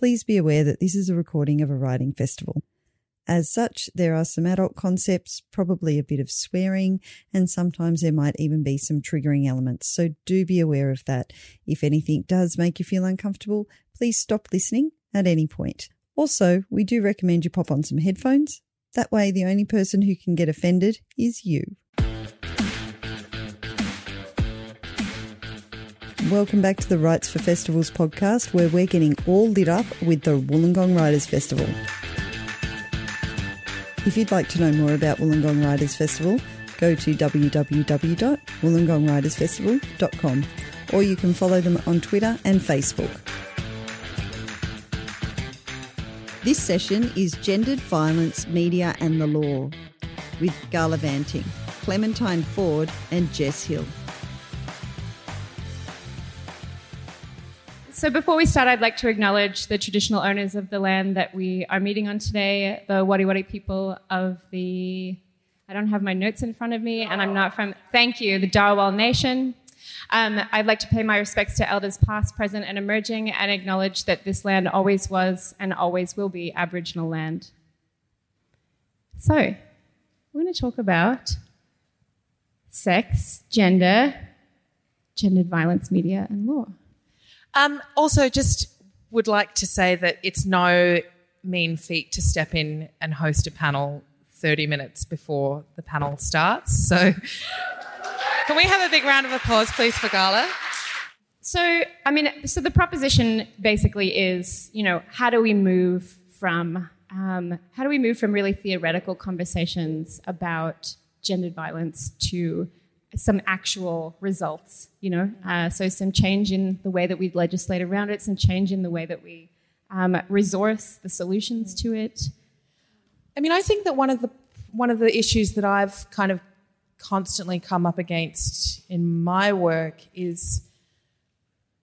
please be aware that this is a recording of a writing festival. As such, there are some adult concepts, probably a bit of swearing, and sometimes there might even be some triggering elements. So do be aware of that. If anything does make you feel uncomfortable, please stop listening at any point. Also, we do recommend you pop on some headphones. That way, the only person who can get offended is you. Welcome back to the Writes for Festivals podcast, where we're getting all lit up with the Wollongong Writers Festival. If you'd like to know more about Wollongong Writers Festival, go to www.wollongongwritersfestival.com or you can follow them on Twitter and Facebook. This session is Gendered Violence, Media and the Law with Gala Vanting, Clementine Ford and Jess Hill. So, before we start, I'd like to acknowledge the traditional owners of the land that we are meeting on today, the Wadi Wadi people of the. I don't have my notes in front of me, and I'm not from. Thank you, the Darawal Nation. Um, I'd like to pay my respects to elders past, present, and emerging, and acknowledge that this land always was and always will be Aboriginal land. So, we're going to talk about sex, gender, gendered violence, media, and law. Um, also, just would like to say that it's no mean feat to step in and host a panel 30 minutes before the panel starts. So, can we have a big round of applause, please, for Gala? So, I mean, so the proposition basically is, you know, how do we move from um, how do we move from really theoretical conversations about gendered violence to some actual results, you know. Uh, so some change in the way that we legislate around it, some change in the way that we um, resource the solutions to it. I mean, I think that one of the one of the issues that I've kind of constantly come up against in my work is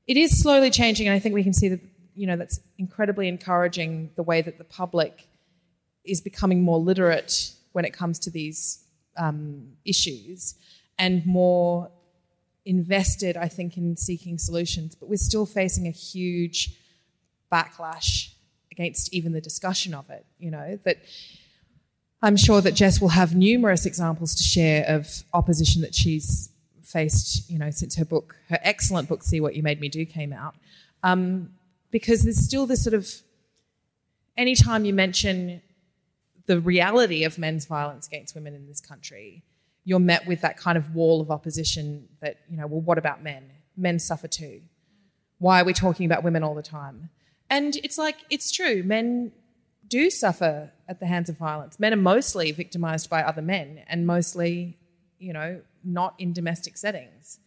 it is slowly changing, and I think we can see that you know that's incredibly encouraging the way that the public is becoming more literate when it comes to these um, issues and more invested, I think, in seeking solutions. But we're still facing a huge backlash against even the discussion of it, you know, that I'm sure that Jess will have numerous examples to share of opposition that she's faced, you know, since her book, her excellent book, See What You Made Me Do, came out. Um, because there's still this sort of, anytime you mention the reality of men's violence against women in this country, you're met with that kind of wall of opposition that, you know, well, what about men? Men suffer too. Why are we talking about women all the time? And it's like, it's true. Men do suffer at the hands of violence. Men are mostly victimized by other men and mostly, you know, not in domestic settings.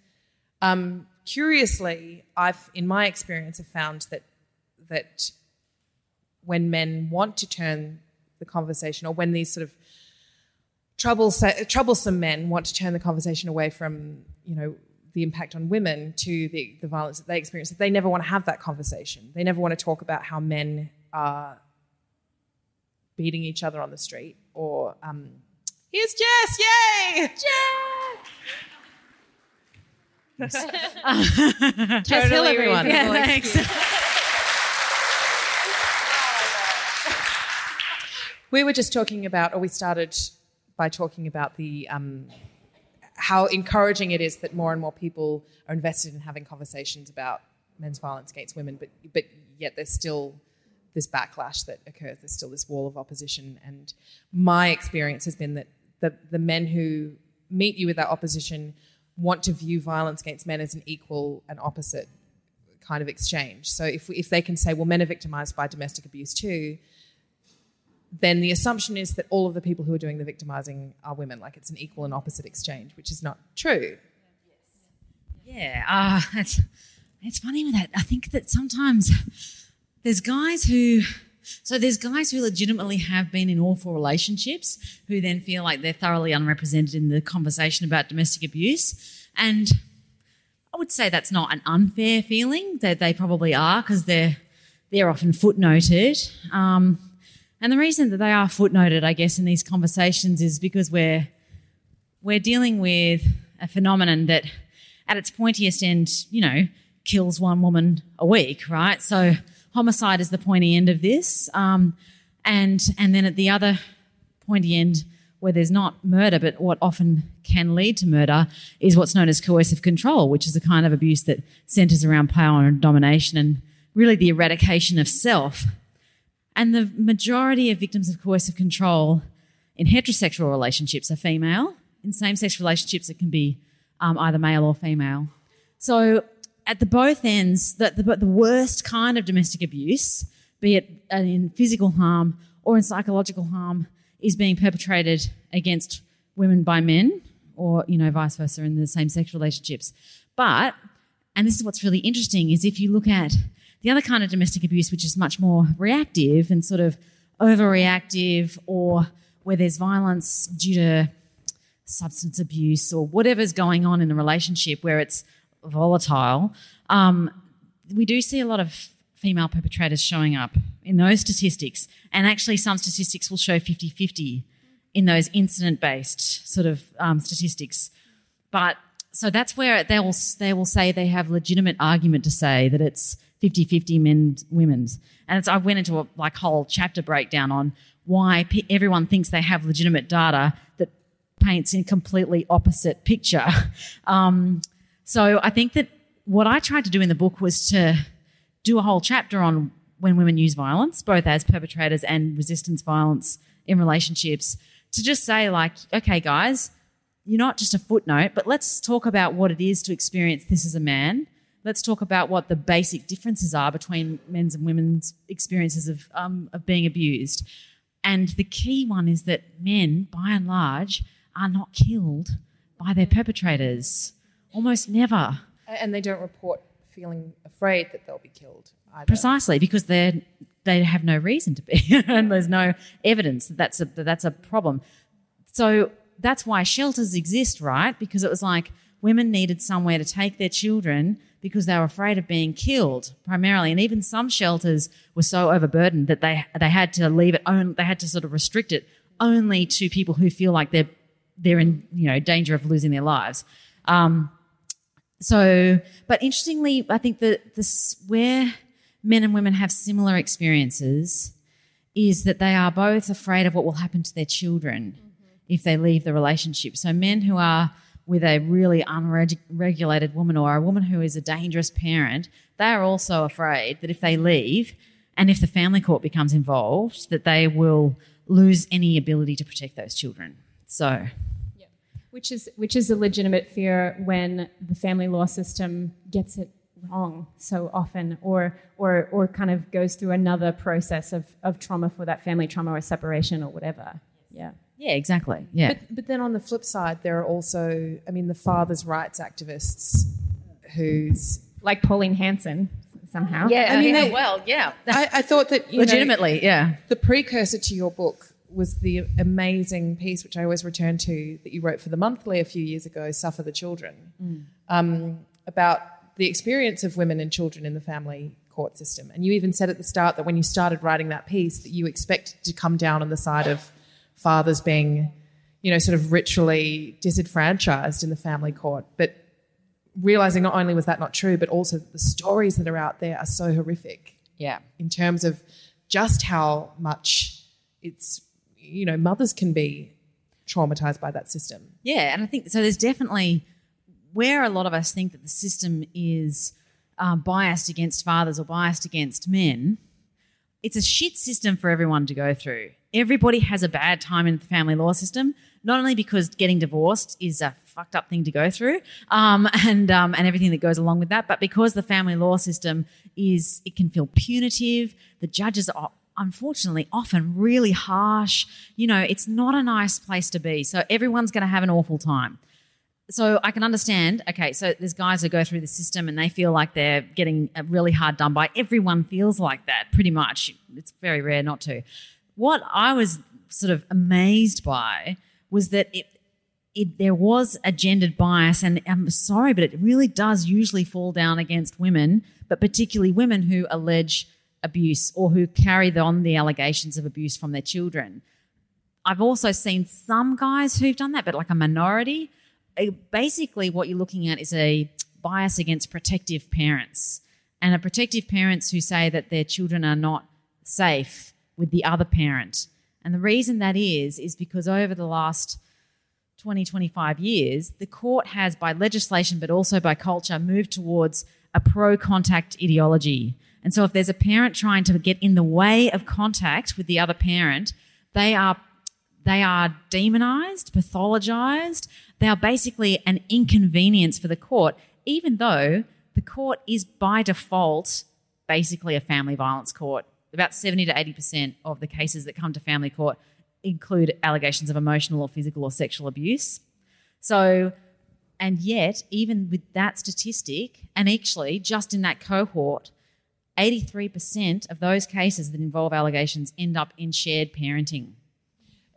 Um, curiously, I've, in my experience, have found that that when men want to turn the conversation, or when these sort of troublesome men want to turn the conversation away from, you know, the impact on women to the, the violence that they experience. They never want to have that conversation. They never want to talk about how men are beating each other on the street or, um, here's Jess, yay! Jess! Jess Hill, everyone. Yeah, thanks. we were just talking about, or we started by talking about the um, how encouraging it is that more and more people are invested in having conversations about men's violence against women, but but yet there's still this backlash that occurs. There's still this wall of opposition, and my experience has been that the the men who meet you with that opposition want to view violence against men as an equal and opposite kind of exchange. So if if they can say, well, men are victimized by domestic abuse too, then the assumption is that all of the people who are doing the victimizing are women, like it's an equal and opposite exchange, which is not true. Yeah, uh, it's, it's funny with that. I think that sometimes there's guys who, so there's guys who legitimately have been in awful relationships who then feel like they're thoroughly unrepresented in the conversation about domestic abuse. And I would say that's not an unfair feeling, that they probably are because they're, they're often footnoted. Um, and the reason that they are footnoted, I guess, in these conversations is because we're we're dealing with a phenomenon that, at its pointiest end, you know, kills one woman a week, right? So homicide is the pointy end of this, um, and and then at the other pointy end where there's not murder, but what often can lead to murder is what's known as coercive control, which is a kind of abuse that centers around power and domination and really the eradication of self. And the majority of victims of coercive control in heterosexual relationships are female. In same sex relationships, it can be um, either male or female. So, at the both ends, the, the, the worst kind of domestic abuse, be it in physical harm or in psychological harm, is being perpetrated against women by men or you know vice versa in the same sex relationships but and this is what's really interesting is if you look at the other kind of domestic abuse which is much more reactive and sort of overreactive or where there's violence due to substance abuse or whatever's going on in the relationship where it's volatile um, we do see a lot of female perpetrators showing up in those statistics. And actually, some statistics will show 50 50 in those incident based sort of um, statistics. But so that's where they will, they will say they have legitimate argument to say that it's 50 50 men, women's. And I went into a like whole chapter breakdown on why p- everyone thinks they have legitimate data that paints a completely opposite picture. Um, so I think that what I tried to do in the book was to do a whole chapter on when women use violence, both as perpetrators and resistance violence in relationships, to just say, like, okay, guys, you're not just a footnote, but let's talk about what it is to experience this as a man. Let's talk about what the basic differences are between men's and women's experiences of, um, of being abused. And the key one is that men, by and large, are not killed by their perpetrators. Almost never. And they don't report feeling afraid that they'll be killed. Either. Precisely because they they have no reason to be, and there's no evidence that that's a that that's a problem. So that's why shelters exist, right? Because it was like women needed somewhere to take their children because they were afraid of being killed primarily, and even some shelters were so overburdened that they they had to leave it on. They had to sort of restrict it only to people who feel like they're they're in you know danger of losing their lives. Um, so, but interestingly, I think that this where men and women have similar experiences is that they are both afraid of what will happen to their children mm-hmm. if they leave the relationship. So, men who are with a really unregulated woman or a woman who is a dangerous parent, they are also afraid that if they leave and if the family court becomes involved, that they will lose any ability to protect those children. So, yeah. which is which is a legitimate fear when the family law system gets it wrong so often or or or kind of goes through another process of, of trauma for that family trauma or separation or whatever yeah yeah exactly. Yeah. But, but then on the flip side there are also i mean the father's rights activists who's like pauline hanson somehow. Yeah i mean yeah, they, well yeah. I, I, thought that legitimately know, yeah. the precursor to your book was the amazing piece, which I always return to, that you wrote for the monthly a few years ago, Suffer the Children, mm. um, about the experience of women and children in the family court system. And you even said at the start that when you started writing that piece, that you expected to come down on the side of fathers being, you know, sort of ritually disenfranchised in the family court. But realizing not only was that not true, but also the stories that are out there are so horrific. Yeah. In terms of just how much it's you know, mothers can be traumatized by that system. Yeah, and I think so. There's definitely where a lot of us think that the system is um, biased against fathers or biased against men. It's a shit system for everyone to go through. Everybody has a bad time in the family law system, not only because getting divorced is a fucked up thing to go through, um, and um, and everything that goes along with that, but because the family law system is it can feel punitive. The judges are unfortunately often really harsh. You know, it's not a nice place to be. So everyone's going to have an awful time. So I can understand, okay, so there's guys who go through the system and they feel like they're getting really hard done by. Everyone feels like that pretty much. It's very rare not to. What I was sort of amazed by was that it, it, there was a gendered bias, and I'm sorry, but it really does usually fall down against women, but particularly women who allege abuse or who carry on the allegations of abuse from their children. I've also seen some guys who've done that, but like a minority. Uh, basically, what you're looking at is a bias against protective parents. and are protective parents who say that their children are not safe with the other parent. And the reason that is, is because over the last 20, 25 years, the court has, by legislation but also by culture, moved towards a pro contact ideology. And so if there's a parent trying to get in the way of contact with the other parent, they are they are demonized, pathologized. They are basically an inconvenience for the court, even though the court is by default basically a family violence court. About 70 to 80% of the cases that come to family court include allegations of emotional or physical or sexual abuse. So, and yet, even with that statistic, and actually just in that cohort, 83% of those cases that involve allegations end up in shared parenting.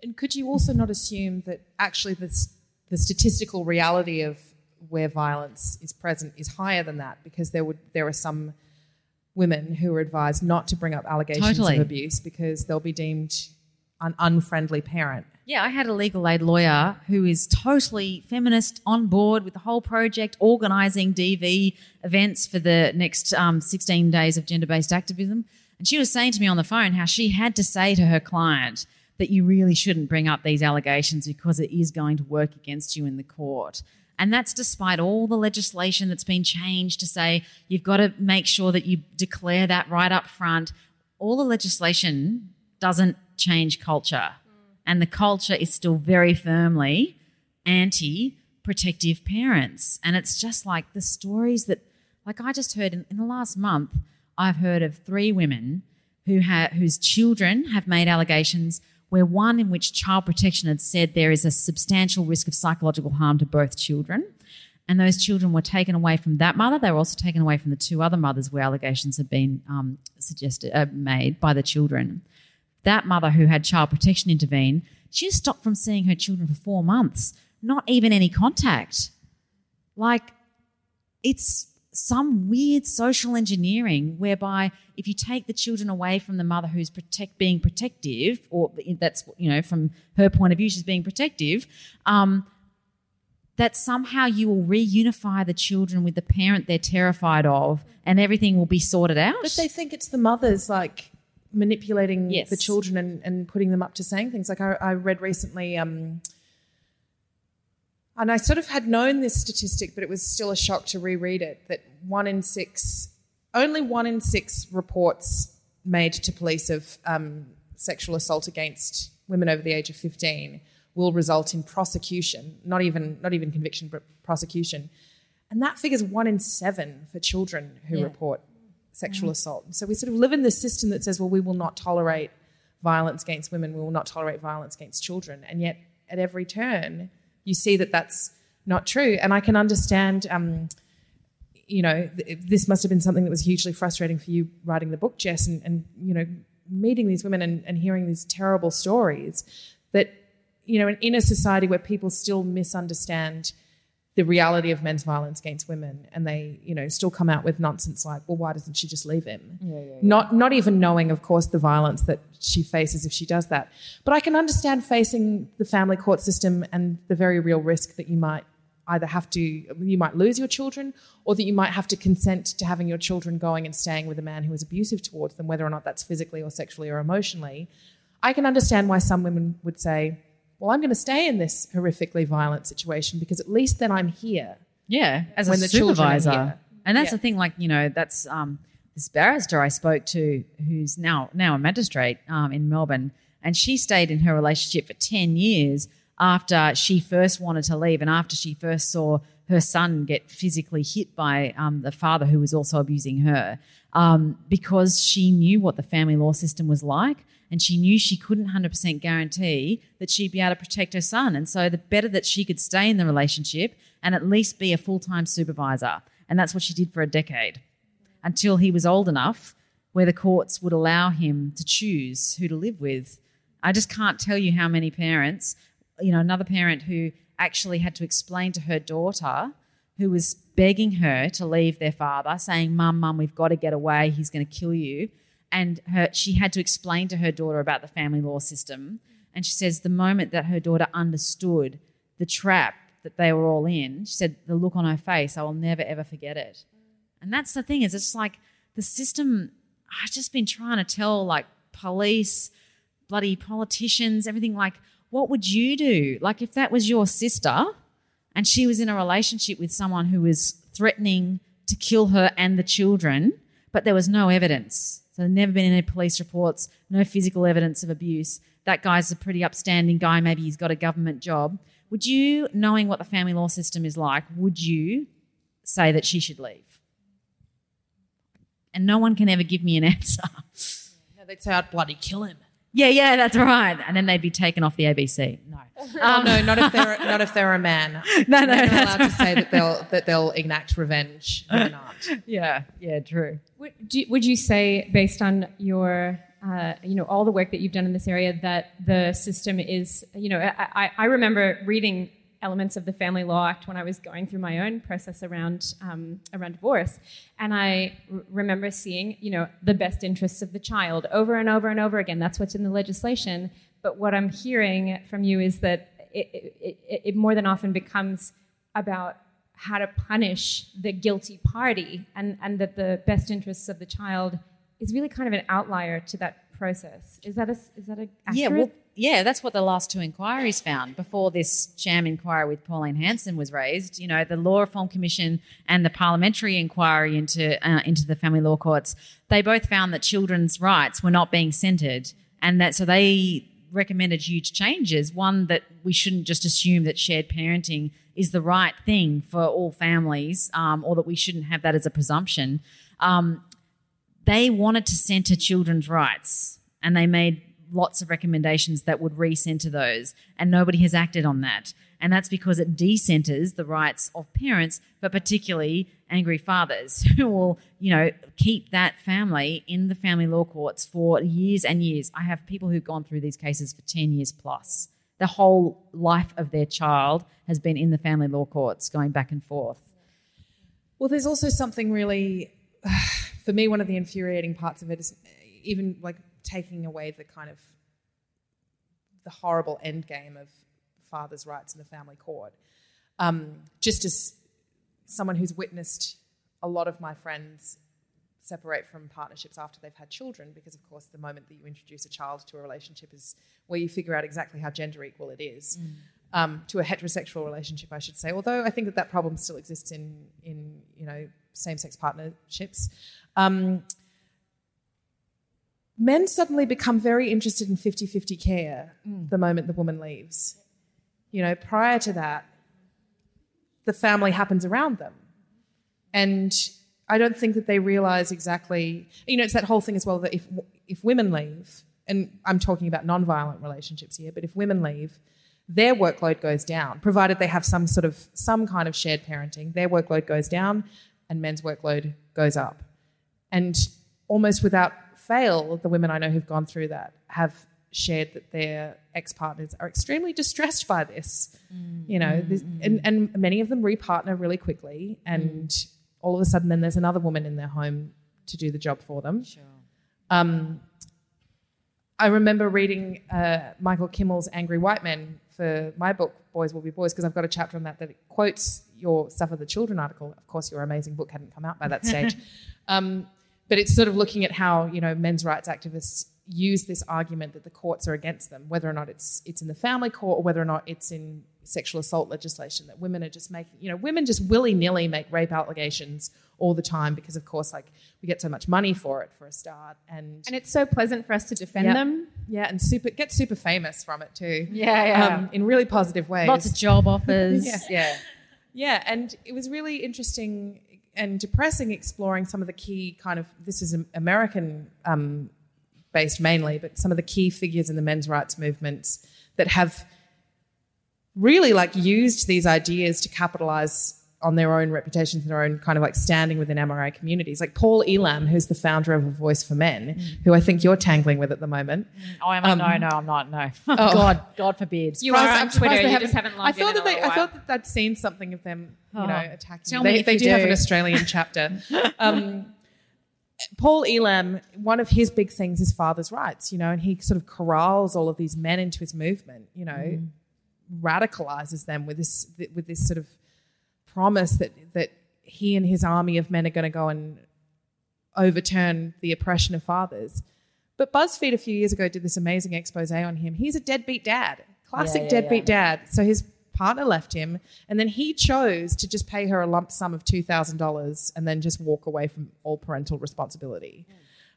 And could you also not assume that actually the, the statistical reality of where violence is present is higher than that because there would there are some women who are advised not to bring up allegations Totally. of abuse because they'll be deemed an unfriendly parent. Yeah, I had a legal aid lawyer who is totally feminist, on board with the whole project, organising DV events for the next um, 16 days of gender based activism. And she was saying to me on the phone how she had to say to her client that you really shouldn't bring up these allegations because it is going to work against you in the court. And that's despite all the legislation that's been changed to say you've got to make sure that you declare that right up front. All the legislation doesn't change culture. Mm. And the culture is still very firmly anti protective parents. And it's just like the stories that, like I just heard in, in the last month, I've heard of three women who ha- whose children have made allegations where one in which child protection had said there is a substantial risk of psychological harm to both children. And those children were taken away from that mother. They were also taken away from the two other mothers where allegations had been um, suggested uh, made by the children. That mother who had child protection intervene, she was stopped from seeing her children for four months, not even any contact. Like, it's some weird social engineering whereby if you take the children away from the mother who's protect being protective, or that's you know from her point of view she's being protective, um, that somehow you will reunify the children with the parent they're terrified of, and everything will be sorted out. But they think it's the mothers like manipulating Yes. the children and, and putting them up to saying things. Like I, I read recently, um, and I sort of had known this statistic, but it was still a shock to reread it that one in six, only one in six reports made to police of um, sexual assault against women over the age of 15 will result in prosecution, not even, not even conviction, but prosecution. And that figure's one in seven for children who Yeah. report sexual assault. So we sort of live in this system that says, well, we will not tolerate violence against women, we will not tolerate violence against children. And yet, at every turn, you see that that's not true. And I can understand, um, you know, th- this must have been something that was hugely frustrating for you writing the book, Jess, and, and you know, meeting these women and, and hearing these terrible stories that, you know, in, in a society where people still misunderstand the reality of men's violence against women and they you know still come out with nonsense like well why doesn't she just leave him? Not not even knowing of course the violence that she faces if she does that. But i can understand facing the family court system and the very real risk that you might either have to you might lose your children or that you might have to consent to having your children going and staying with a man who is abusive towards them whether or not that's physically or sexually or emotionally. I can understand why some women would say well i'm going to stay in this horrifically violent situation because at least then i'm here Yeah, as a supervisor. And that's Yeah. the thing, like, you know, that's um, this barrister I spoke to who's now now a magistrate um, in Melbourne, and she stayed in her relationship for 10 years after she first wanted to leave and after she first saw her son get physically hit by um, the father who was also abusing her um, because she knew what the family law system was like and she knew she couldn't 100% guarantee that she'd be able to protect her son. And so the better that she could stay in the relationship and at least be a full time supervisor. And that's what she did for a decade until he was old enough where the courts would allow him to choose who to live with. I just can't tell you how many parents, you know, another parent who actually had to explain to her daughter who was begging her to leave their father, saying, Mum, Mum, we've got to get away. He's going to kill you. And her, she had to explain to her daughter about the family law system. And she says the moment that her daughter understood the trap that they were all in, she said the look on her face, I will never ever forget it. And that's the thing is, it's like the system. I've just been trying to tell like police, bloody politicians, everything. Like, what would you do? Like, if that was your sister and she was in a relationship with someone who was threatening to kill her and the children, but there was no evidence. So never been any police reports, no physical evidence of abuse. That guy's a pretty upstanding guy. Maybe he's got a government job. Would you, knowing what the family law system is like, would you say that she should leave? And no one can ever give me an answer. No, they'd say I'd bloody kill him. Yeah, yeah, that's right. And then they'd be taken off the ABC. No. Oh, no, not if they're not if they're a man. No, no, They're not that's allowed to say that they'll that they'll enact revenge. Women aren't. Yeah, yeah, true. Would, do, would you say, based on your, uh, you know, all the work that you've done in this area, that the system is, you know, I, I, I remember reading elements of the Family Law Act when I was going through my own process around um, around divorce, and I r- remember seeing, you know, the best interests of the child over and over and over again. That's what's in the legislation. But what I'm hearing from you is that it, it, it, it more than often becomes about how to punish the guilty party and, and that the best interests of the child is really kind of an outlier to that process. Is that a, is that a accurate? Yeah, well, yeah, that's what the last two inquiries found before this sham inquiry with Pauline Hanson was raised. You know, the Law Reform Commission and the parliamentary inquiry into uh, into the family law courts, they both found that children's rights were not being centred, and that so they recommended huge changes. One that we shouldn't just assume that shared parenting is the right thing for all families, um, or that we shouldn't have that as a presumption. Um, they wanted to centre children's rights and they made lots of recommendations that would recenter those and nobody has acted on that. And that's because it decenters the rights of parents but particularly angry fathers who will you know keep that family in the family law courts for years and years. I have people who've gone through these cases for 10 years plus. The whole life of their child has been in the family law courts going back and forth. Well, there's also something really, for me, one of the infuriating parts of it is even like taking away the kind of the horrible end game of father's rights in the family court. Um, just as someone who's witnessed a lot of my friends separate from partnerships after they've had children, because of course, the moment that you introduce a child to a relationship is where you figure out exactly how gender equal it is. Um, to a heterosexual relationship, I should say. Although I think that that problem still exists in in you know same-sex partnerships. Um, men suddenly become very interested in 50-50 care mm. the moment the woman leaves. You know, prior to that, the family happens around them. And I don't think that they realize exactly, you know, it's that whole thing as well that if if women leave, and I'm talking about non-violent relationships here, but if women leave, their workload goes down, provided they have some sort of some kind of shared parenting. Their workload goes down, and men's workload goes up. And almost without fail, the women I know who've gone through that have shared that their ex-partners are extremely distressed by this. you know, this, and, and many of them repartner really quickly, and all of a sudden, then there's another woman in their home to do the job for them. sure Um, I remember reading uh, Michael Kimmel's Angry White Men for my book, Boys Will Be Boys, because I've got a chapter on that that quotes your Stuff Suffer the Children article. Of course, your amazing book hadn't come out by that stage. um, but it's sort of looking at how, you know, men's rights activists use this argument that the courts are against them, whether or not it's it's in the family court or whether or not it's in sexual assault legislation, that women are just making, you know, women just willy-nilly make rape allegations all the time because, of course, like we get so much money for it for a start. And and it's so pleasant for us to defend Yeah. them. yeah, and super get super famous from it too. Yeah, yeah. Um, in really positive ways. lots of job offers Yeah. yeah. yeah, and it was really interesting and depressing exploring some of the key kind of this is American um, based mainly, but some of the key figures in the men's rights movements that have really like used these ideas to capitalize on their own reputations and their own kind of like standing within MRA communities. Like Paul Elam, who's the founder of A Voice for Men, who I think you're tangling with at the moment. Oh, I'm I? no, no, I'm not. No. Oh. God, God forbid. You are on Twitter. they You just haven't I thought that they, I thought that I'd seen something of them. You Oh. know, attacking. Tell they me if they you do, have an. Australian chapter. Um, Paul Elam, one of his big things is father's rights. You know, and he sort of corrals all of these men into his movement. You know, Mm. radicalizes them with this with this sort of promise that that he and his army of men are going to go and overturn the oppression of fathers. But BuzzFeed a few years ago did this amazing expose on him. He's a deadbeat dad, classic Yeah, yeah, deadbeat dad. So his partner left him, and then he chose to just pay her a lump sum of two thousand dollars and then just walk away from all parental responsibility.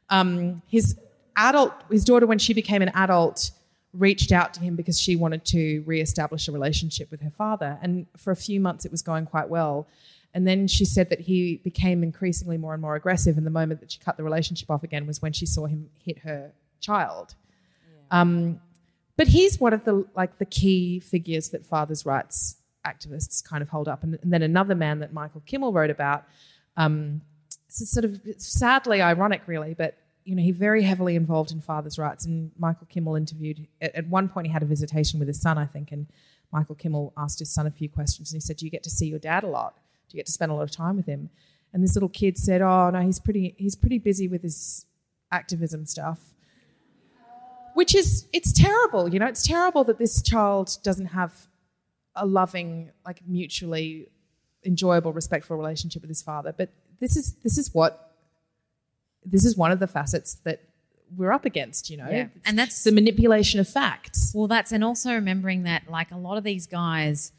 Um, his adult, his daughter, when she became an adult, reached out to him because she wanted to reestablish a relationship with her father, and for a few months it was going quite well. And then she said that he became increasingly more and more aggressive. And the moment that she cut the relationship off again was when she saw him hit her child. Um, but he's one of the like the key figures that fathers' rights activists kind of hold up. And, and then another man that Michael Kimmel wrote about. Um, is sort of sadly ironic, really, but you know, he very heavily involved in fathers' rights. And Michael Kimmel interviewed at, at one point he had a visitation with his son, I think, and Michael Kimmel asked his son a few questions, and he said, "Do you get to see your dad a lot? Do you get to spend a lot of time with him?" And this little kid said, "Oh no, he's pretty he's pretty busy with his activism stuff." Which is it's terrible, you know. It's terrible that this child doesn't have a loving, like mutually enjoyable, respectful relationship with his father. But this is this is what this is one of the facets that we're up against, you know. Yeah. And that's- the manipulation of facts. Well, that's and also remembering that like a lot of these guys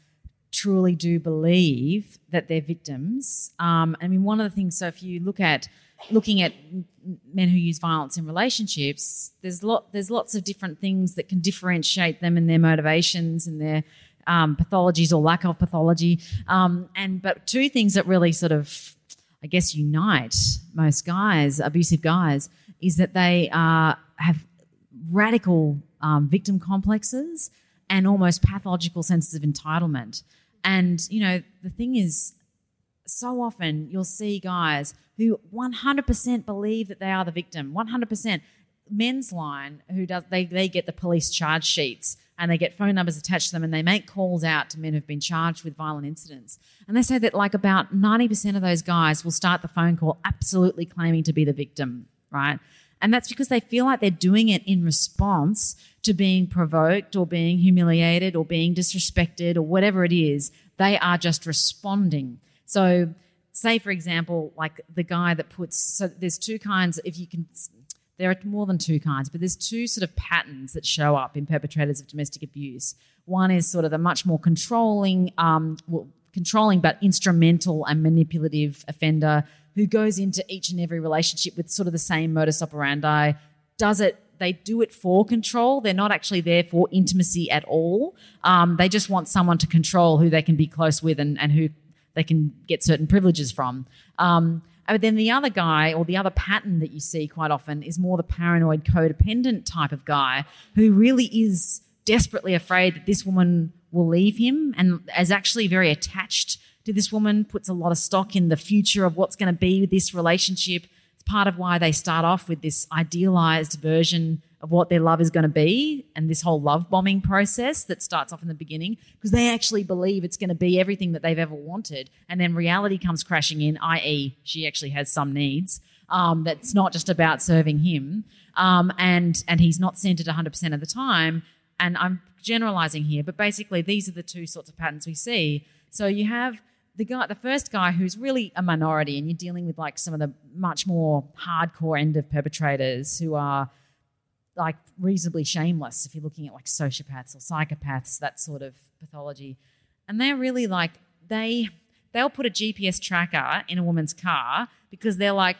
truly do believe that they're victims. Um, I mean, one of the things. So if you look at looking at men who use violence in relationships, there's lot there's lots of different things that can differentiate them and their motivations and their um, pathologies or lack of pathology. Um, and but two things that really sort of I guess unite most guys, abusive guys, is that they uh, have radical um, victim complexes and almost pathological senses of entitlement. And, you know, the thing is, so often you'll see guys who 100% believe that they are the victim, 100%. MensLine, who does, they, they get the police charge sheets and they get phone numbers attached to them and they make calls out to men who've been charged with violent incidents. And they say that like about 90% of those guys will start the phone call absolutely claiming to be the victim, right? And that's because they feel like they're doing it in response to being provoked or being humiliated or being disrespected or whatever it is. They are just responding. So, say for example, like the guy that puts, so there's two kinds, if you can, there are more than two kinds, but there's two sort of patterns that show up in perpetrators of domestic abuse. One is sort of the much more controlling, um, well, controlling but instrumental and manipulative offender who goes into each and every relationship with sort of the same modus operandi, does it they do it for control. They're not actually there for intimacy at all. Um, they just want someone to control who they can be close with and, and who they can get certain privileges from. Um, but then the other guy or the other pattern that you see quite often is more the paranoid codependent type of guy who really is desperately afraid that this woman will leave him and is actually very attached to this woman, puts a lot of stock in the future of what's going to be with this relationship. It's part of why they start off with this idealized version of what their love is going to be and this whole love bombing process that starts off in the beginning because they actually believe it's going to be everything that they've ever wanted. And then reality comes crashing in, i.e., she actually has some needs. Um, that's not just about serving him. Um, and, and he's not centered 100% of the time. And I'm generalizing here, but basically, these are the two sorts of patterns we see. So you have the guy, the first guy who's really a minority, and you're dealing with like some of the much more hardcore end of perpetrators who are like reasonably shameless if you're looking at like sociopaths or psychopaths, that sort of pathology. And they're really like they they'll put a GPS tracker in a woman's car because they're like,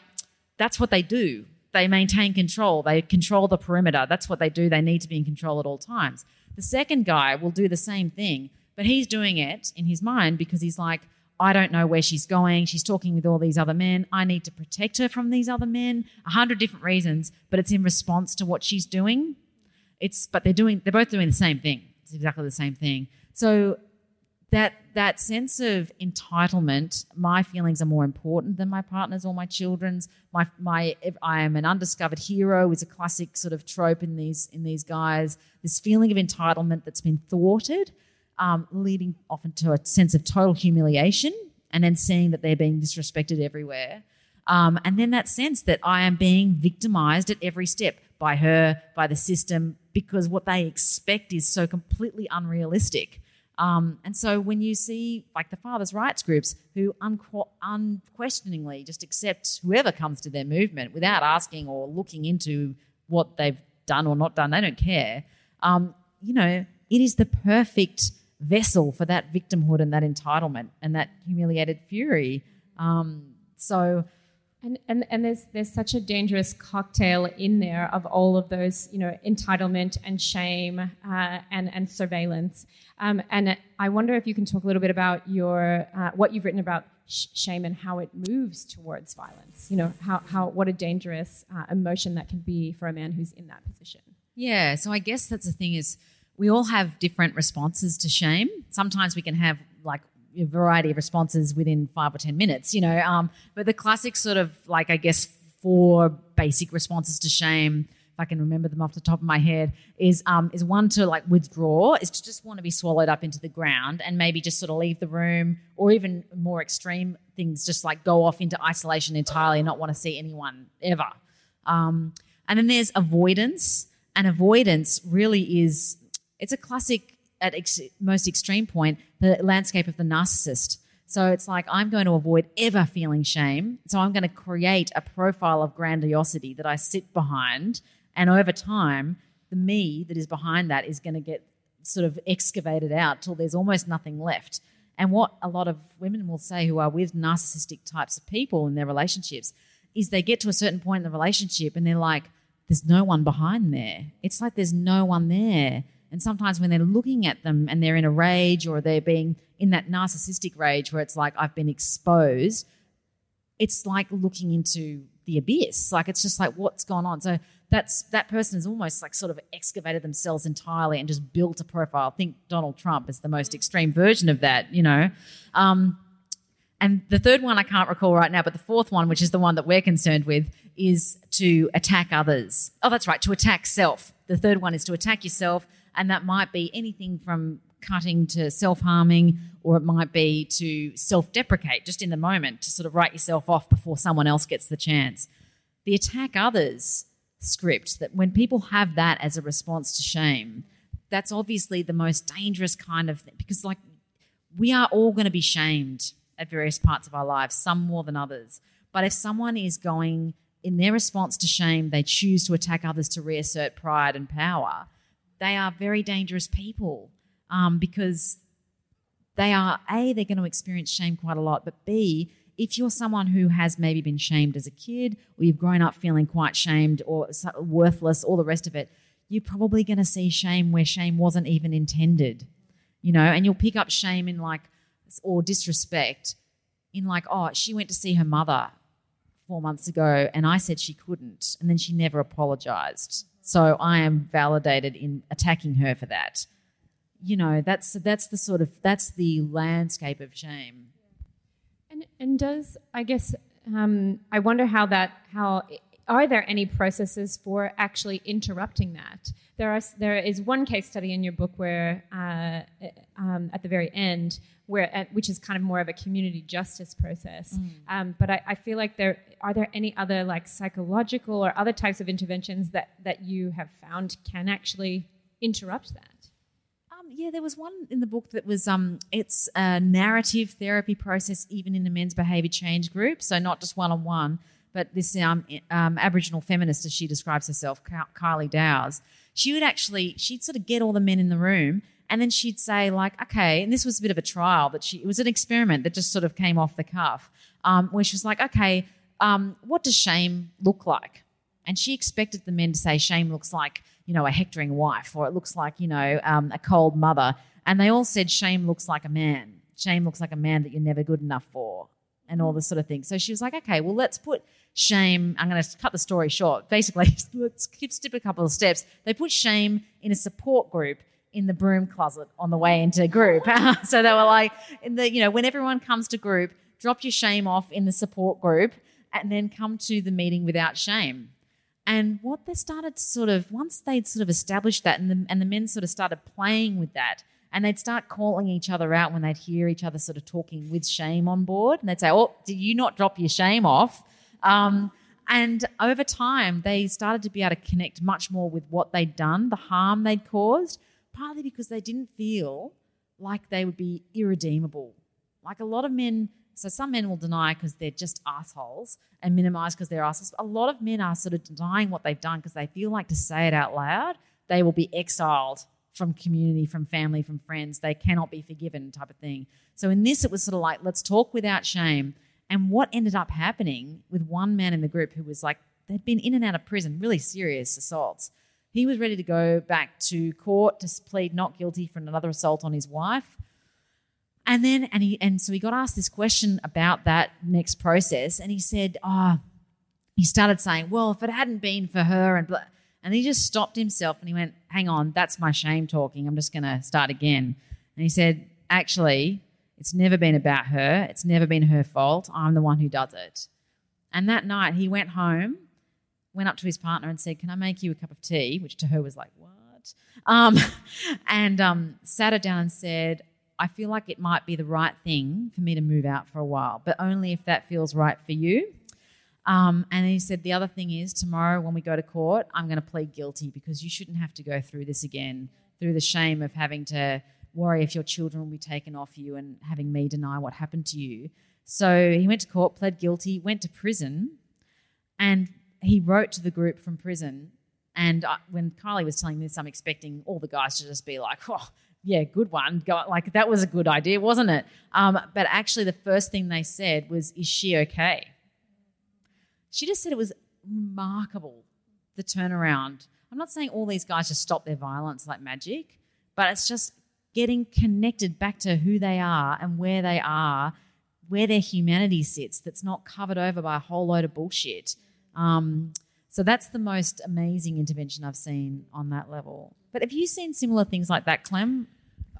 that's what they do. They maintain control. They control the perimeter. That's what they do. They need to be in control at all times. The second guy will do the same thing, but he's doing it in his mind because he's like, I don't know where she's going. She's talking with all these other men. I need to protect her from these other men. A hundred different reasons, but it's in response to what she's doing. It's but they're doing they're both doing the same thing. It's exactly the same thing. So that that sense of entitlement, my feelings are more important than my partner's or my children's. My my I am an undiscovered hero is a classic sort of trope in these in these guys. This feeling of entitlement that's been thwarted um, leading often to a sense of total humiliation and then seeing that they're being disrespected everywhere. Um, and then that sense that I am being victimized at every step by her, by the system, because what they expect is so completely unrealistic. Um, and so when you see like the fathers' rights groups who unqu- unquestioningly just accept whoever comes to their movement without asking or looking into what they've done or not done, they don't care. Um, you know, it is the perfect vessel for that victimhood and that entitlement and that humiliated fury. Um, so and, and and there's there's such a dangerous cocktail in there of all of those you know entitlement and shame uh, and and surveillance. Um, and I wonder if you can talk a little bit about your uh, what you've written about sh- shame and how it moves towards violence. You know how, how what a dangerous uh, emotion that can be for a man who's in that position. Yeah so I guess that's the thing is we all have different responses to shame sometimes we can have like a variety of responses within five or ten minutes, you know. Um, but the classic sort of like I guess four basic responses to shame, if I can remember them off the top of my head, is um, is one to like withdraw, is to just want to be swallowed up into the ground and maybe just sort of leave the room, or even more extreme things, just like go off into isolation entirely and not want to see anyone ever. Um, and then there's avoidance, and avoidance really is it's a classic at ex- most extreme point, the landscape of the narcissist. So it's like I'm going to avoid ever feeling shame. So I'm going to create a profile of grandiosity that I sit behind. And over time, the me that is behind that is going to get sort of excavated out till there's almost nothing left. And what a lot of women will say who are with narcissistic types of people in their relationships is they get to a certain point in the relationship and they're like, there's no one behind there. It's like there's no one there. And sometimes when they're looking at them and they're in a rage or they're being in that narcissistic rage where it's like, I've been exposed, it's like looking into the abyss. Like it's just like, what's gone on? So that's that person has almost like sort of excavated themselves entirely and just built a profile. Think Donald Trump is the most extreme version of that, you know. Um, and the third one I can't recall right now, but the fourth one, which is the one that we're concerned with, is to attack others. Oh, that's right, to attack self. The third one is to attack yourself and that might be anything from cutting to self harming, or it might be to self deprecate just in the moment to sort of write yourself off before someone else gets the chance. The attack others script, that when people have that as a response to shame, that's obviously the most dangerous kind of thing because, like, we are all going to be shamed at various parts of our lives, some more than others. But if someone is going in their response to shame, they choose to attack others to reassert pride and power they are very dangerous people um, because they are a they're going to experience shame quite a lot, but b if you're someone who has maybe been shamed as a kid or you've grown up feeling quite shamed or worthless, all the rest of it, you're probably going to see shame where shame wasn't even intended, you know, and you'll pick up shame in like or disrespect in like, oh, she went to see her mother four months ago and I said she couldn't, and then she never apologized. So I am validated in attacking her for that. You know, that's that's the sort of that's the landscape of shame. And and does I guess um, I wonder how that how are there any processes for actually interrupting that? There are there is one case study in your book where uh, um, at the very end where which is kind of more of a community justice process. Mm. Um, but I, I, feel like there are there any other like psychological or other types of interventions that that you have found can actually interrupt that. Um, yeah, there was one in the book that was um, it's a narrative therapy process, even in the men's behaviour change group. So not just one on one, but this um, um, Aboriginal feminist, as she describes herself, Kylie Dowse, she would actually she'd sort of get all the men in the room and then she'd say, like, okay, and this was a bit of a trial that she, it was an experiment that just sort of came off the cuff, um, where she was like, okay, um, what does shame look like? And she expected the men to say shame looks like, you know, a hectoring wife, or it looks like, you know, um, a cold mother. And they all said shame looks like a man. Shame looks like a man that you're never good enough for, and all mm. this sort of thing. So she was like, okay, well, let's put shame. I'm going to cut the story short. Basically, let's skip a couple of steps. They put shame in a support group in the broom closet on the way into group. so they were like, in the, you know, when everyone comes to group, drop your shame off in the support group and then come to the meeting without shame. And what they started to sort of, once they'd sort of established that and the, and the men sort of started playing with that, and they'd start calling each other out when they'd hear each other sort of talking with shame on board. And they'd say, Oh, did you not drop your shame off? Um, and over time, they started to be able to connect much more with what they'd done, the harm they'd caused, partly because they didn't feel like they would be irredeemable. Like a lot of men, so some men will deny because they're just assholes and minimize because they're assholes. A lot of men are sort of denying what they've done because they feel like to say it out loud, they will be exiled from community, from family, from friends. They cannot be forgiven, type of thing. So in this, it was sort of like, let's talk without shame. And what ended up happening with one man in the group who was like, they'd been in and out of prison, really serious assaults. He was ready to go back to court to plead not guilty for another assault on his wife. And then, and he, and so he got asked this question about that next process, and he said, "Ah, oh, he started saying, well, if it hadn't been for her, and blah, and he just stopped himself and he went, hang on, that's my shame talking. I'm just going to start again. And he said, actually, it's never been about her. It's never been her fault. I'm the one who does it. And that night, he went home went up to his partner and said, Can I make you a cup of tea? Which to her was like, What? Um, and um, sat her down and said, I feel like it might be the right thing for me to move out for a while, but only if that feels right for you. Um, and he said, The other thing is, tomorrow when we go to court, I'm going to plead guilty because you shouldn't have to go through this again, through the shame of having to worry if your children will be taken off you and having me deny what happened to you. So he went to court, pled guilty, went to prison, and he wrote to the group from prison. And I, when Kylie was telling me this, I'm expecting all the guys to just be like, oh, yeah, good one. Go, like, that was a good idea, wasn't it? Um, but actually, the first thing they said was, is she okay? She just said it was remarkable, the turnaround. I'm not saying all these guys just stop their violence like magic, but it's just getting connected back to who they are and where they are, where their humanity sits that's not covered over by a whole load of bullshit. Um, so that's the most amazing intervention I've seen on that level. But have you seen similar things like that, Clem?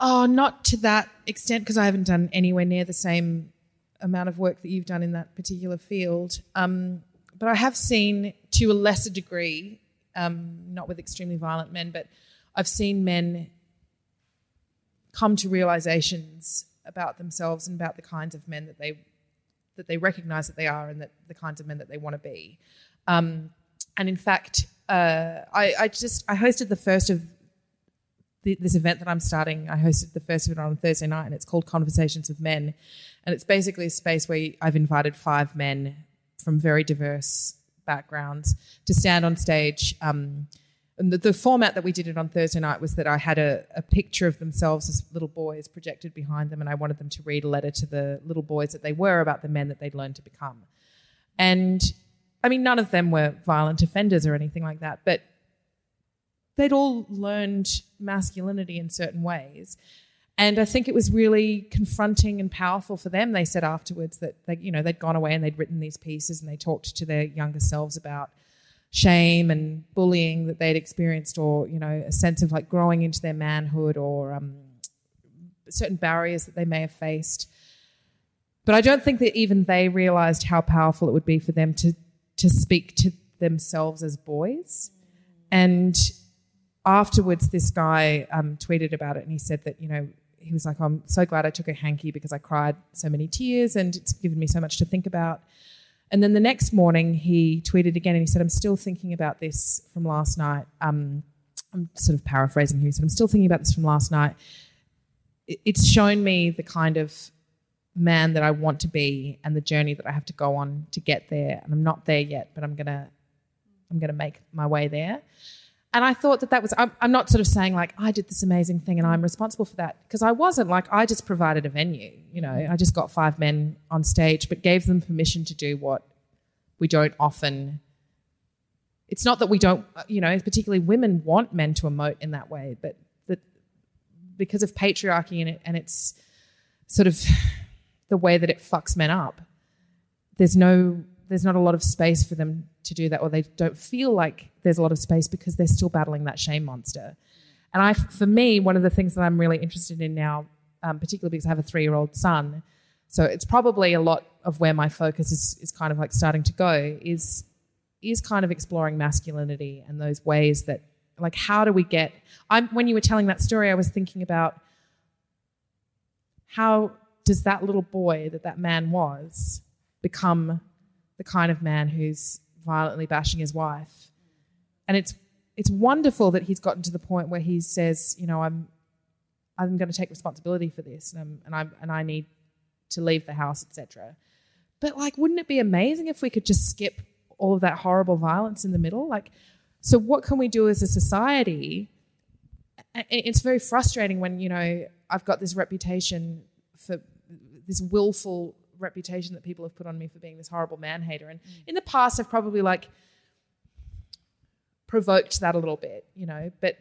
Oh, not to that extent because I haven't done anywhere near the same amount of work that you've done in that particular field. Um, but I have seen to a lesser degree, um, not with extremely violent men, but I've seen men come to realizations about themselves and about the kinds of men that they that they recognize that they are and that the kinds of men that they want to be. Um, and in fact, uh, I, I, just I hosted the first of the, this event that I'm starting. I hosted the first of it on Thursday night, and it's called Conversations with Men, and it's basically a space where I've invited five men from very diverse backgrounds to stand on stage. Um, and the, the, format that we did it on Thursday night was that I had a, a, picture of themselves as little boys projected behind them, and I wanted them to read a letter to the little boys that they were about the men that they'd learned to become. And I mean, none of them were violent offenders or anything like that, but they'd all learned masculinity in certain ways. And I think it was really confronting and powerful for them. They said afterwards that they, you know, they'd gone away and they'd written these pieces and they talked to their younger selves about shame and bullying that they'd experienced, or you know, a sense of like growing into their manhood, or um, certain barriers that they may have faced. But I don't think that even they realized how powerful it would be for them to to speak to themselves as boys. And afterwards, this guy um, tweeted about it, and he said that you know he was like, "I'm so glad I took a hanky because I cried so many tears, and it's given me so much to think about." And then the next morning, he tweeted again and he said, I'm still thinking about this from last night. Um, I'm sort of paraphrasing here. He said, I'm still thinking about this from last night. It's shown me the kind of man that I want to be and the journey that I have to go on to get there. And I'm not there yet, but I'm gonna I'm gonna make my way there. And I thought that that was I'm, I'm not sort of saying like I did this amazing thing and I'm responsible for that because I wasn't. Like I just provided a venue. You know, I just got five men on stage, but gave them permission to do what we don't often. It's not that we don't, uh, you know, particularly women want men to emote in that way, but that because of patriarchy and, it, and it's sort of the way that it fucks men up, there's no, there's not a lot of space for them to do that, or they don't feel like there's a lot of space because they're still battling that shame monster. And I, for me, one of the things that I'm really interested in now, um, particularly because I have a three-year-old son, so it's probably a lot of where my focus is, is kind of like starting to go is is kind of exploring masculinity and those ways that like how do we get I'm when you were telling that story I was thinking about how does that little boy that that man was become the kind of man who's violently bashing his wife and it's it's wonderful that he's gotten to the point where he says you know I'm I'm going to take responsibility for this, and I'm, and I and I need to leave the house, etc. But like, wouldn't it be amazing if we could just skip all of that horrible violence in the middle? Like, so what can we do as a society? It's very frustrating when you know I've got this reputation for this willful reputation that people have put on me for being this horrible man hater, and mm. in the past I've probably like provoked that a little bit, you know. But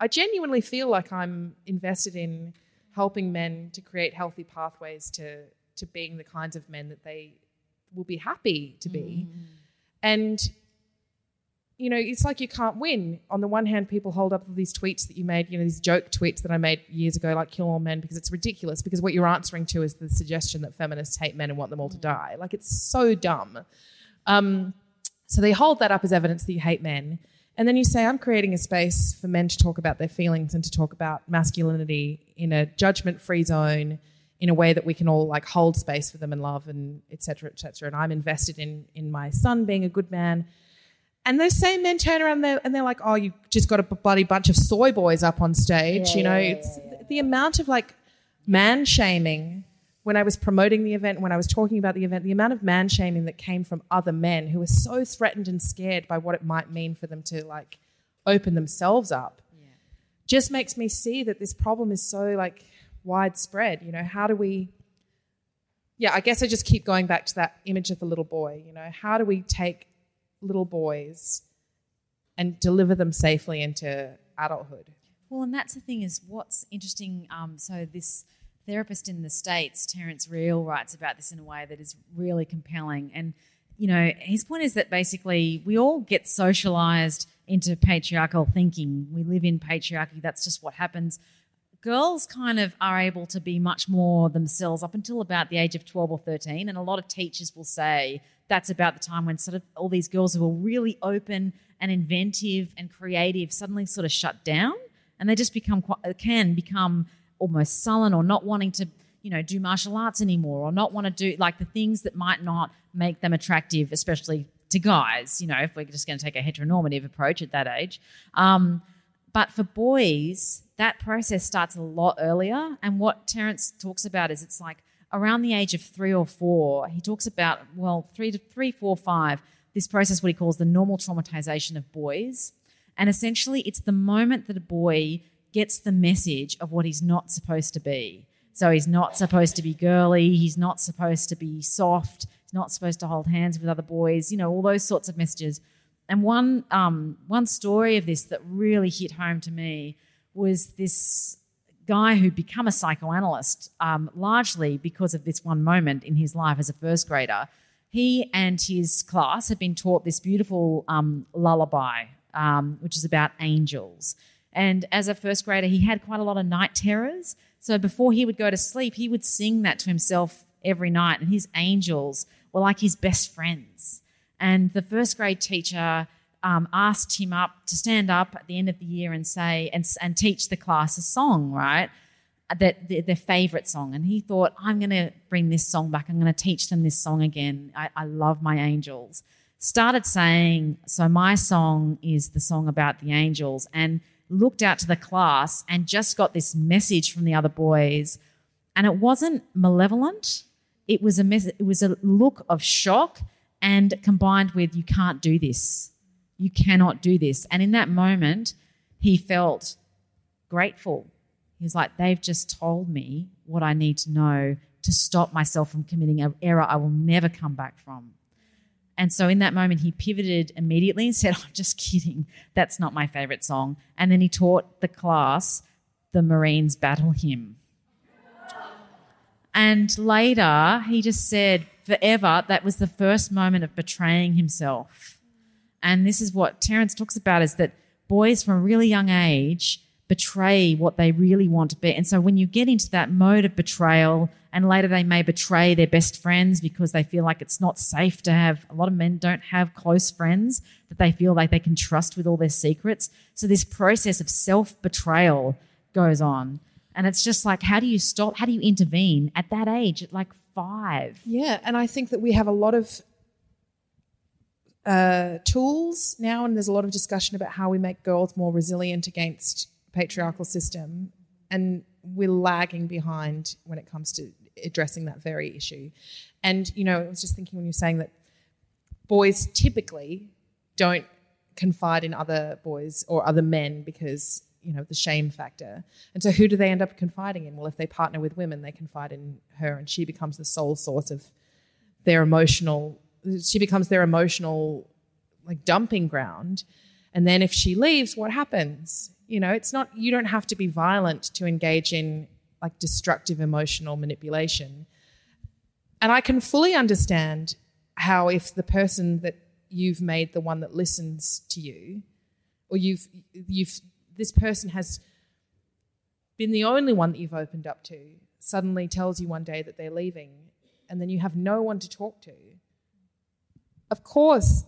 I genuinely feel like I'm invested in helping men to create healthy pathways to to being the kinds of men that they will be happy to be. Mm. And you know, it's like you can't win. On the one hand, people hold up these tweets that you made, you know, these joke tweets that I made years ago, like kill all men, because it's ridiculous. Because what you're answering to is the suggestion that feminists hate men and want them all to die. Like it's so dumb. Um, so they hold that up as evidence that you hate men. And then you say, I'm creating a space for men to talk about their feelings and to talk about masculinity in a judgment free zone in a way that we can all like hold space for them and love and et cetera, et cetera. And I'm invested in in my son being a good man. And those same men turn around there and they're like, oh, you just got a bloody bunch of soy boys up on stage. you know, it's the amount of like man shaming when I was promoting the event, when I was talking about the event, the amount of man shaming that came from other men who were so threatened and scared by what it might mean for them to like open themselves up just makes me see that this problem is so like widespread. You know, how do we yeah, I guess I just keep going back to that image of the little boy. You know, how do we take little boys and deliver them safely into adulthood? Well, and that's the thing is what's interesting. Um, so this therapist in the states, Terrence Real, writes about this in a way that is really compelling. And you know, his point is that basically we all get socialized into patriarchal thinking. We live in patriarchy. That's just what happens. Girls kind of are able to be much more themselves up until about the age of 12 or 13. And a lot of teachers will say that's about the time when sort of all these girls who are really open and inventive and creative suddenly sort of shut down and they just become quite, can become almost sullen or not wanting to you know do martial arts anymore or not want to do like the things that might not make them attractive especially to guys you know if we're just going to take a heteronormative approach at that age um, but for boys that process starts a lot earlier and what terrence talks about is it's like around the age of three or four he talks about well three to three four five this process what he calls the normal traumatization of boys and essentially, it's the moment that a boy gets the message of what he's not supposed to be. So he's not supposed to be girly, he's not supposed to be soft, he's not supposed to hold hands with other boys, you know, all those sorts of messages. And one, um, one story of this that really hit home to me was this guy who'd become a psychoanalyst um, largely because of this one moment in his life as a first grader. He and his class had been taught this beautiful um, lullaby um, which is about angels. And as a first grader, he had quite a lot of night terrors. So before he would go to sleep, he would sing that to himself every night. And his angels were like his best friends. And the first grade teacher um, asked him up to stand up at the end of the year and say and, and teach the class a song, right? That their, their favorite song. And he thought, I'm going to bring this song back. I'm going to teach them this song again. I, I love my angels started saying, So my song is the song about the angels, and looked out to the class and just got this message from the other boys. And it wasn't malevolent, it was a, mes- it was a look of shock and combined with, You can't do this. You cannot do this. And in that moment, he felt grateful. He was like, They've just told me what I need to know to stop myself from committing an error I will never come back from. And so in that moment, he pivoted immediately and said, I'm just kidding. That's not my favorite song. And then he taught the class the Marines battle hymn. And later, he just said, forever, that was the first moment of betraying himself. And this is what Terrence talks about is that boys from a really young age betray what they really want to be. And so when you get into that mode of betrayal, and later they may betray their best friends because they feel like it's not safe to have, a lot of men don't have close friends that they feel like they can trust with all their secrets. So this process of self betrayal goes on. And it's just like, how do you stop? How do you intervene at that age, at like five? Yeah, and I think that we have a lot of uh, tools now, and there's a lot of discussion about how we make girls more resilient against patriarchal system. And we're lagging behind when it comes to addressing that very issue. And you know, I was just thinking when you're saying that boys typically don't confide in other boys or other men because you know the shame factor. And so who do they end up confiding in? Well if they partner with women they confide in her and she becomes the sole source of their emotional she becomes their emotional like dumping ground. And then if she leaves what happens? You know it's not you don't have to be violent to engage in like destructive emotional manipulation. And i can fully understand how if the person that you've made the one that listens to you or you've you've this person has been the only one that you've opened up to suddenly tells you one day that they're leaving and then you have no one to talk to of course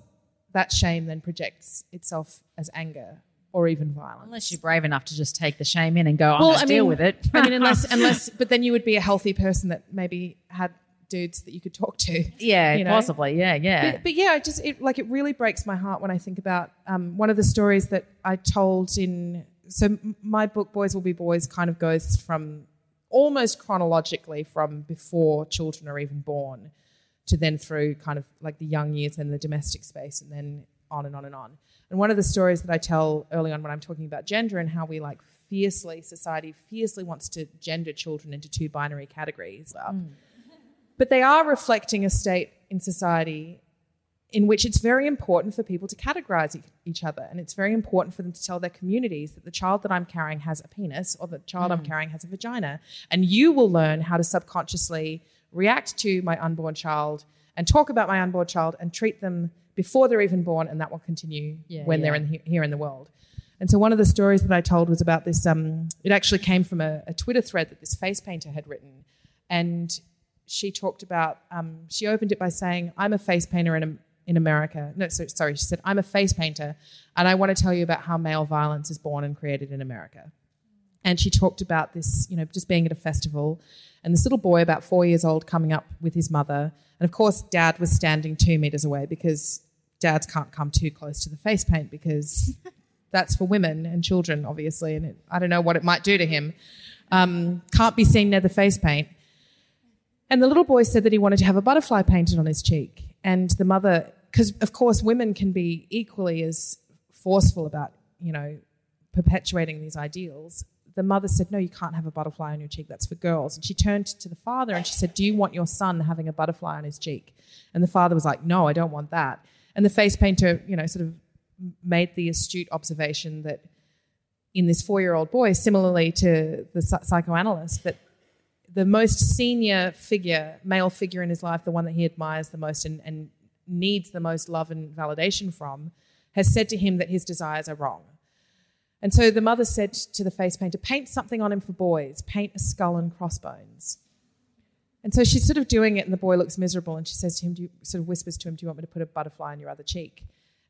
that shame then projects itself as anger or even violence Unless you're brave enough to just take the shame in and go, I'm well, going to deal mean, with it. I mean, unless, unless, but then you would be a healthy person that maybe had dudes that you could talk to. yeah, you know? possibly. Yeah, yeah. But, but yeah, it just it, like it really breaks my heart when I think about um, one of the stories that I told in. So my book, Boys Will Be Boys, kind of goes from almost chronologically from before children are even born to then through kind of like the young years and the domestic space, and then on and on and on. And one of the stories that I tell early on when I'm talking about gender and how we like fiercely society fiercely wants to gender children into two binary categories. But they are reflecting a state in society in which it's very important for people to categorize each other. And it's very important for them to tell their communities that the child that I'm carrying has a penis or the child I'm carrying has a vagina. And you will learn how to subconsciously react to my unborn child and talk about my unborn child and treat them before they're even born. And that will continue Yeah, when they're in, he- here in the world. And so one of the stories that I told was about this. Um, it actually came from a, a Twitter thread that this face painter had written, and she talked about. Um, she opened it by saying, "I'm a face painter in in America." No, so, sorry, she said, "I'm a face painter, and I want to tell you about how male violence is born and created in America." And she talked about this, you know, just being at a festival, and this little boy, about four years old, coming up with his mother, and of course, Dad was standing two meters away because dads can't come too close to the face paint because that's for women and children, obviously, and it, I don't know what it might do to him. Um, can't be seen near the face paint. And the little boy said that he wanted to have a butterfly painted on his cheek. And the mother, because of course women can be equally as forceful about, you know, perpetuating these ideals. The mother said, No, you can't have a butterfly on your cheek. That's for girls. And she turned to the father and she said, Do you want your son having a butterfly on his cheek? And the father was like, No, I don't want that. And the face painter, you know, sort of made the astute observation that in this four year old boy, similarly to the psychoanalyst, that the most senior figure, male figure in his life, the one that he admires the most and, and needs the most love and validation from, has said to him that his desires are wrong. And so the mother said to the face painter, paint something on him for boys, paint a skull and crossbones. And so she's sort of doing it, and the boy looks miserable, and she says to him, do you, sort of whispers to him, Do you want me to put a butterfly on your other cheek?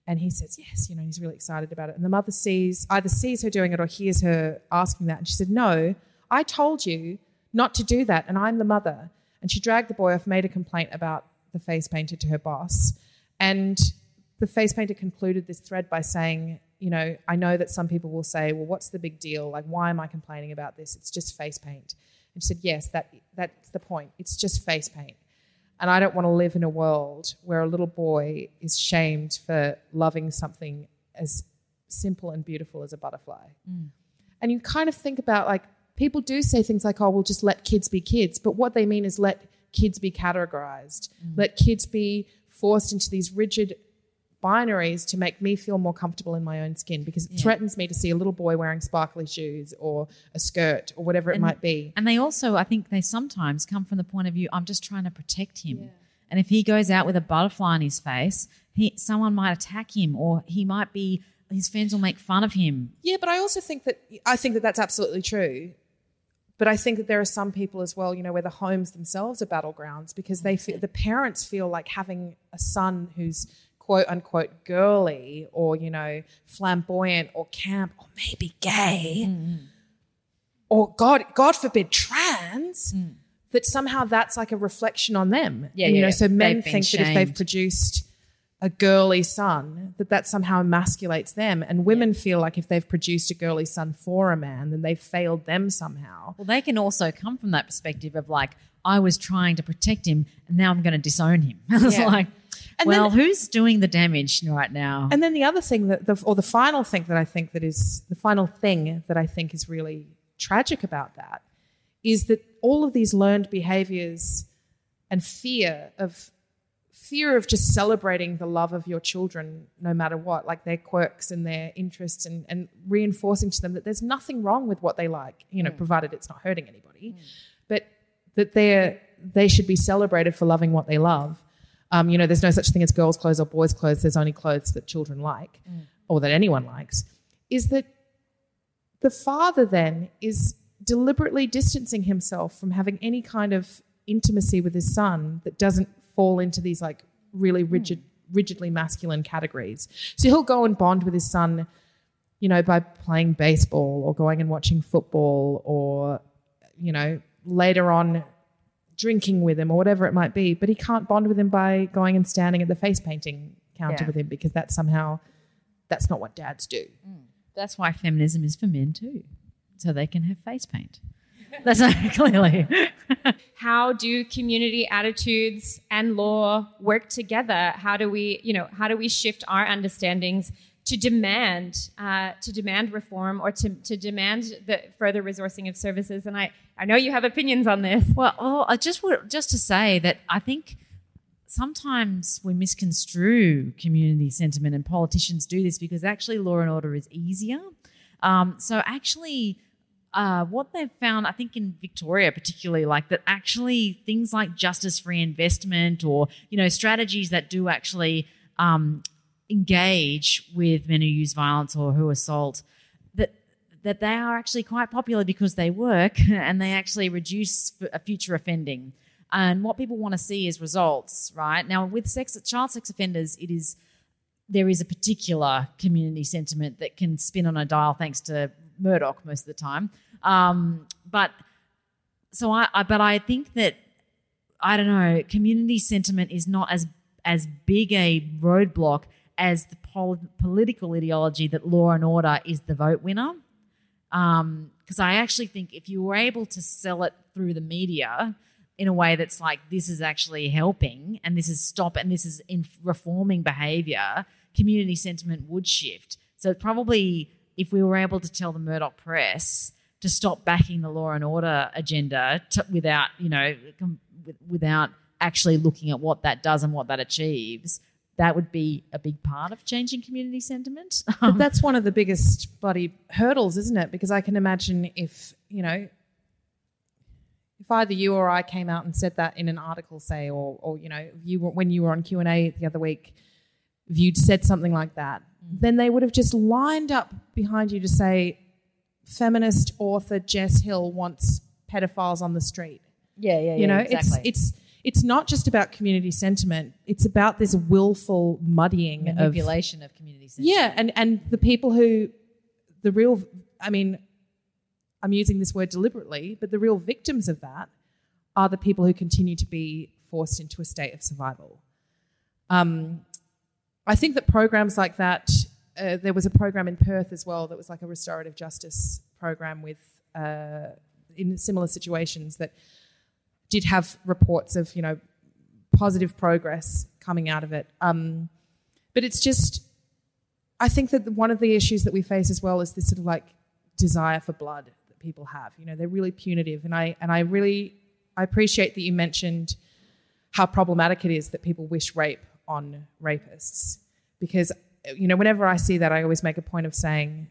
And he says, Yes, you know, he's really excited about it. And the mother sees, either sees her doing it or hears her asking that. And she said, No, I told you not to do that, and I'm the mother. And she dragged the boy off, made a complaint about the face painter to her boss. And the face painter concluded this thread by saying, You know, I know that some people will say, Well, what's the big deal? Like, why am I complaining about this? It's just face paint. And she said, Yes, that, that's the point. It's just face paint. And I don't want to live in a world where a little boy is shamed for loving something as simple and beautiful as a butterfly. Mm. And you kind of think about like, people do say things like, oh, we'll just let kids be kids. But what they mean is let kids be categorized, mm. let kids be forced into these rigid binaries to make me feel more comfortable in my own skin because it threatens me to see a little boy wearing sparkly shoes or a skirt or whatever it might be. And they also, I think, they sometimes come from the point of view, I'm just trying to protect him. And if he goes out with a butterfly on his face, he, someone might attack him, or he might be, his friends will make fun of him. Yeah, but I also think that I think that that's absolutely true. But I think that there are some people as well, you know, where the homes themselves are battlegrounds because they feel, the parents feel like having a son who's quote unquote girly or you know flamboyant or camp or maybe gay or God God forbid trans. That somehow that's like a reflection on them. Yeah, And, you yeah, know, so men think that if they've produced a girly son, that that somehow emasculates them. And women feel like if they've produced a girly son for a man, then they've failed them somehow. Well, they can also come from that perspective of like, I was trying to protect him and now I'm going to disown him. it's Yeah. like, And well, then- who's doing the damage right now? And then the other thing that, the, or the final thing that I think that is the final thing that I think is really tragic about that is that all of these learned behaviors and fear of fear of just celebrating the love of your children no matter what like their quirks and their interests and, and reinforcing to them that there's nothing wrong with what they like you know mm. provided it's not hurting anybody mm. but that they're they should be celebrated for loving what they love. Um, you know there's no such thing as girls clothes or boys clothes. There's only clothes that children like mm. or that anyone likes. Is that the father then is deliberately distancing himself from having any kind of intimacy with his son that doesn't fall into these like really hmm. rigid rigidly masculine categories so he'll go and bond with his son you know by playing baseball or going and watching football or you know later on drinking with him or whatever it might be but he can't bond with him by going and standing at the face painting counter Yeah. with him because that's somehow that's not what dads do hmm. That's why feminism is for men too, so they can have face paint. That's not clearly. how do community attitudes and law work together? How do we, you know, how do we shift our understandings to demand uh, to demand reform or to, to demand the further resourcing of services? And I, I know you have opinions on this. Well, oh, I just would just to say that I think sometimes we misconstrue community sentiment, and politicians do this because actually law and order is easier. Um, so actually. Uh, what they've found, I think in Victoria particularly, like that actually things like justice reinvestment or, you know, strategies that do actually um, engage with men who use violence or who assault, that that they are actually quite popular because they work and they actually reduce future offending. And what people want to see is results, right? Now, with sex, child sex offenders, it is there is a particular community sentiment that can spin on a dial thanks to Murdoch most of the time. Um, but so I, I, but I think that I don't know, community sentiment is not as as big a roadblock as the pol- political ideology that law and order is the vote winner. Because I actually think if you were able to sell it through the media in a way that's like this is actually helping and this is stop and this is in reforming behavior, community sentiment would shift. So probably if we were able to tell the Murdoch press to stop backing the law and order agenda to, without, you know, com- without actually looking at what that does and what that achieves, that would be a big part of changing community sentiment. But that's one of the biggest bloody hurdles, isn't it? Because I can imagine if, you know, if either you or I came out and said that in an article, say, or, or you know, you were, when you were on Q and A the other week, if you'd said something like that, then they would have just lined up behind you to say, feminist author Jess Hill wants pedophiles on the street. yeah, yeah, You know, it's it's it's not just about community sentiment; it's about this willful muddying of manipulation of, community sentiment. yeah, and and the people who, the real, I mean, I'm using this word deliberately, but the real victims of that are the people who continue to be forced into a state of survival. Um, I think that programs like that, uh, there was a program in Perth as well that was like a restorative justice program with uh, in similar situations that did have reports of you know positive progress coming out of it. Um, but it's just, I think that one of the issues that we face as well is this sort of like desire for blood that people have. You know, they're really punitive, and I and I really I appreciate that you mentioned how problematic it is that people wish rape on rapists. Because you know whenever I see that I always make a point of saying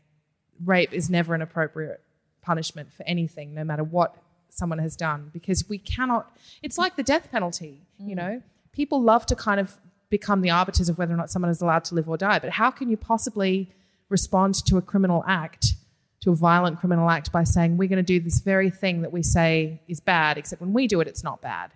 rape is never an appropriate punishment for anything no matter what someone has done. Because we cannot it's like the death penalty you mm. know? People love to kind of become the arbiters of whether or not someone is allowed to live or die. But how can you possibly respond to a criminal act to a violent criminal act by saying we're going to do this very thing that we say is bad except when we do it it's not bad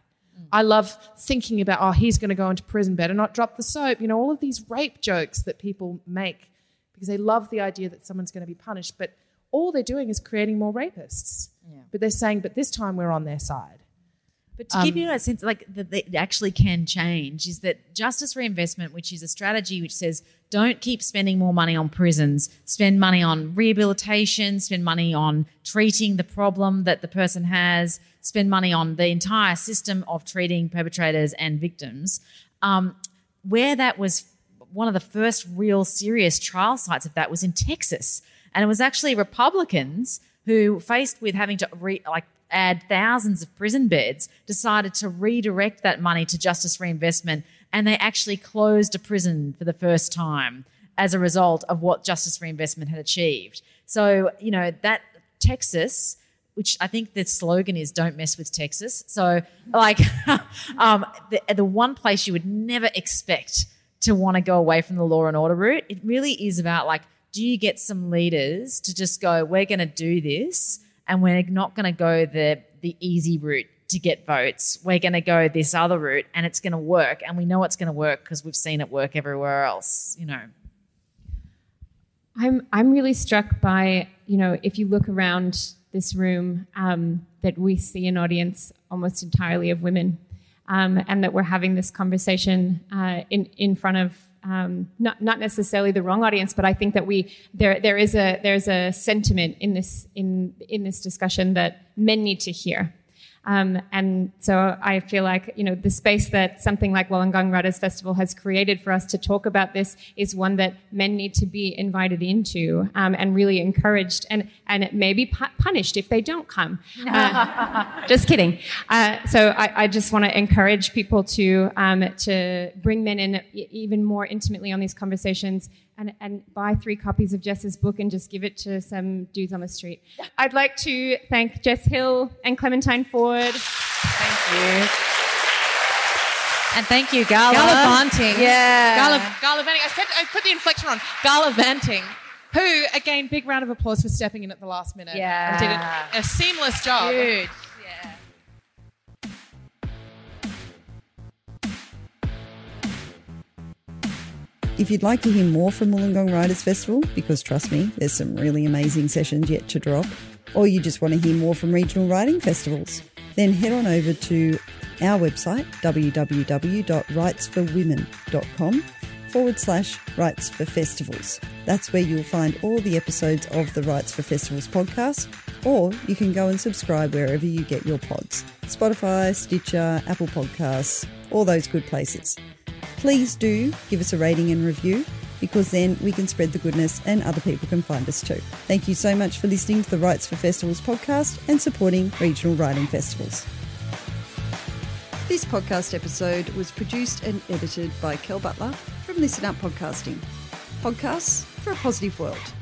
I love thinking about, oh, he's going to go into prison, better not drop the soap. You know, all of these rape jokes that people make because they love the idea that someone's going to be punished. But all they're doing is creating more rapists. But they're saying, but this time we're on their side. But to give you a sense, like that it actually can change, is that justice reinvestment, which is a strategy which says don't keep spending more money on prisons, spend money on rehabilitation, spend money on treating the problem that the person has, spend money on the entire system of treating perpetrators and victims. Um, where that was one of the first real serious trial sites of that was in Texas, and it was actually Republicans who, faced with having to re, like add thousands of prison beds, decided to redirect that money to justice reinvestment, and they actually closed a prison for the first time as a result of what justice reinvestment had achieved. So, you know, that Texas, which I think the slogan is "Don't mess with Texas." So, like, um, the, the one place you would never expect to want to go away from the law and order route, it really is about like, do you get some leaders to just go, "We're going to do this," and we're not going to go the the easy route to get votes. We're going to go this other route, and it's going to work, and we know it's going to work because we've seen it work everywhere else. You know. I'm I'm really struck by you know if you look around this room um, that we see an audience almost entirely of women, um, and that we're having this conversation uh, in in front of um, not not necessarily the wrong audience, but I think that we there there is a there's a sentiment in this in in this discussion that men need to hear. Um, and so I feel like, you know, the space that something like Wollongong Writers Festival has created for us to talk about this is one that men need to be invited into um, and really encouraged and, and maybe pu- punished if they don't come. Uh, just kidding. Uh, so I, I just want to encourage people to, um, to bring men in even more intimately on these conversations and, and buy three copies of Jess's book and just give it to some dudes on the street. I'd like to thank Jess Hill and Clementine Ford. Thank you. And thank you, Gala. Gallivanting. Yeah. Gall- gallivanting. I said I put the inflection on. Gallivanting. Who, again, big round of applause for stepping in at the last minute. Yeah. And did a, a seamless job. Huge. If you'd like to hear more from Wollongong Writers Festival, because trust me, there's some really amazing sessions yet to drop, or you just want to hear more from regional writing festivals, then head on over to our website, www.writesforwomen.com forward slash Writes for Festivals. That's where you'll find all the episodes of the Writes for Festivals podcast, or you can go and subscribe wherever you get your pods Spotify, Stitcher, Apple Podcasts, all those good places please do give us a rating and review because then we can spread the goodness and other people can find us too. Thank you so much for listening to the Writes for Festivals podcast and supporting regional writing festivals. This podcast episode was produced and edited by Kel Butler from Listen Up Podcasting. Podcasts for a positive world.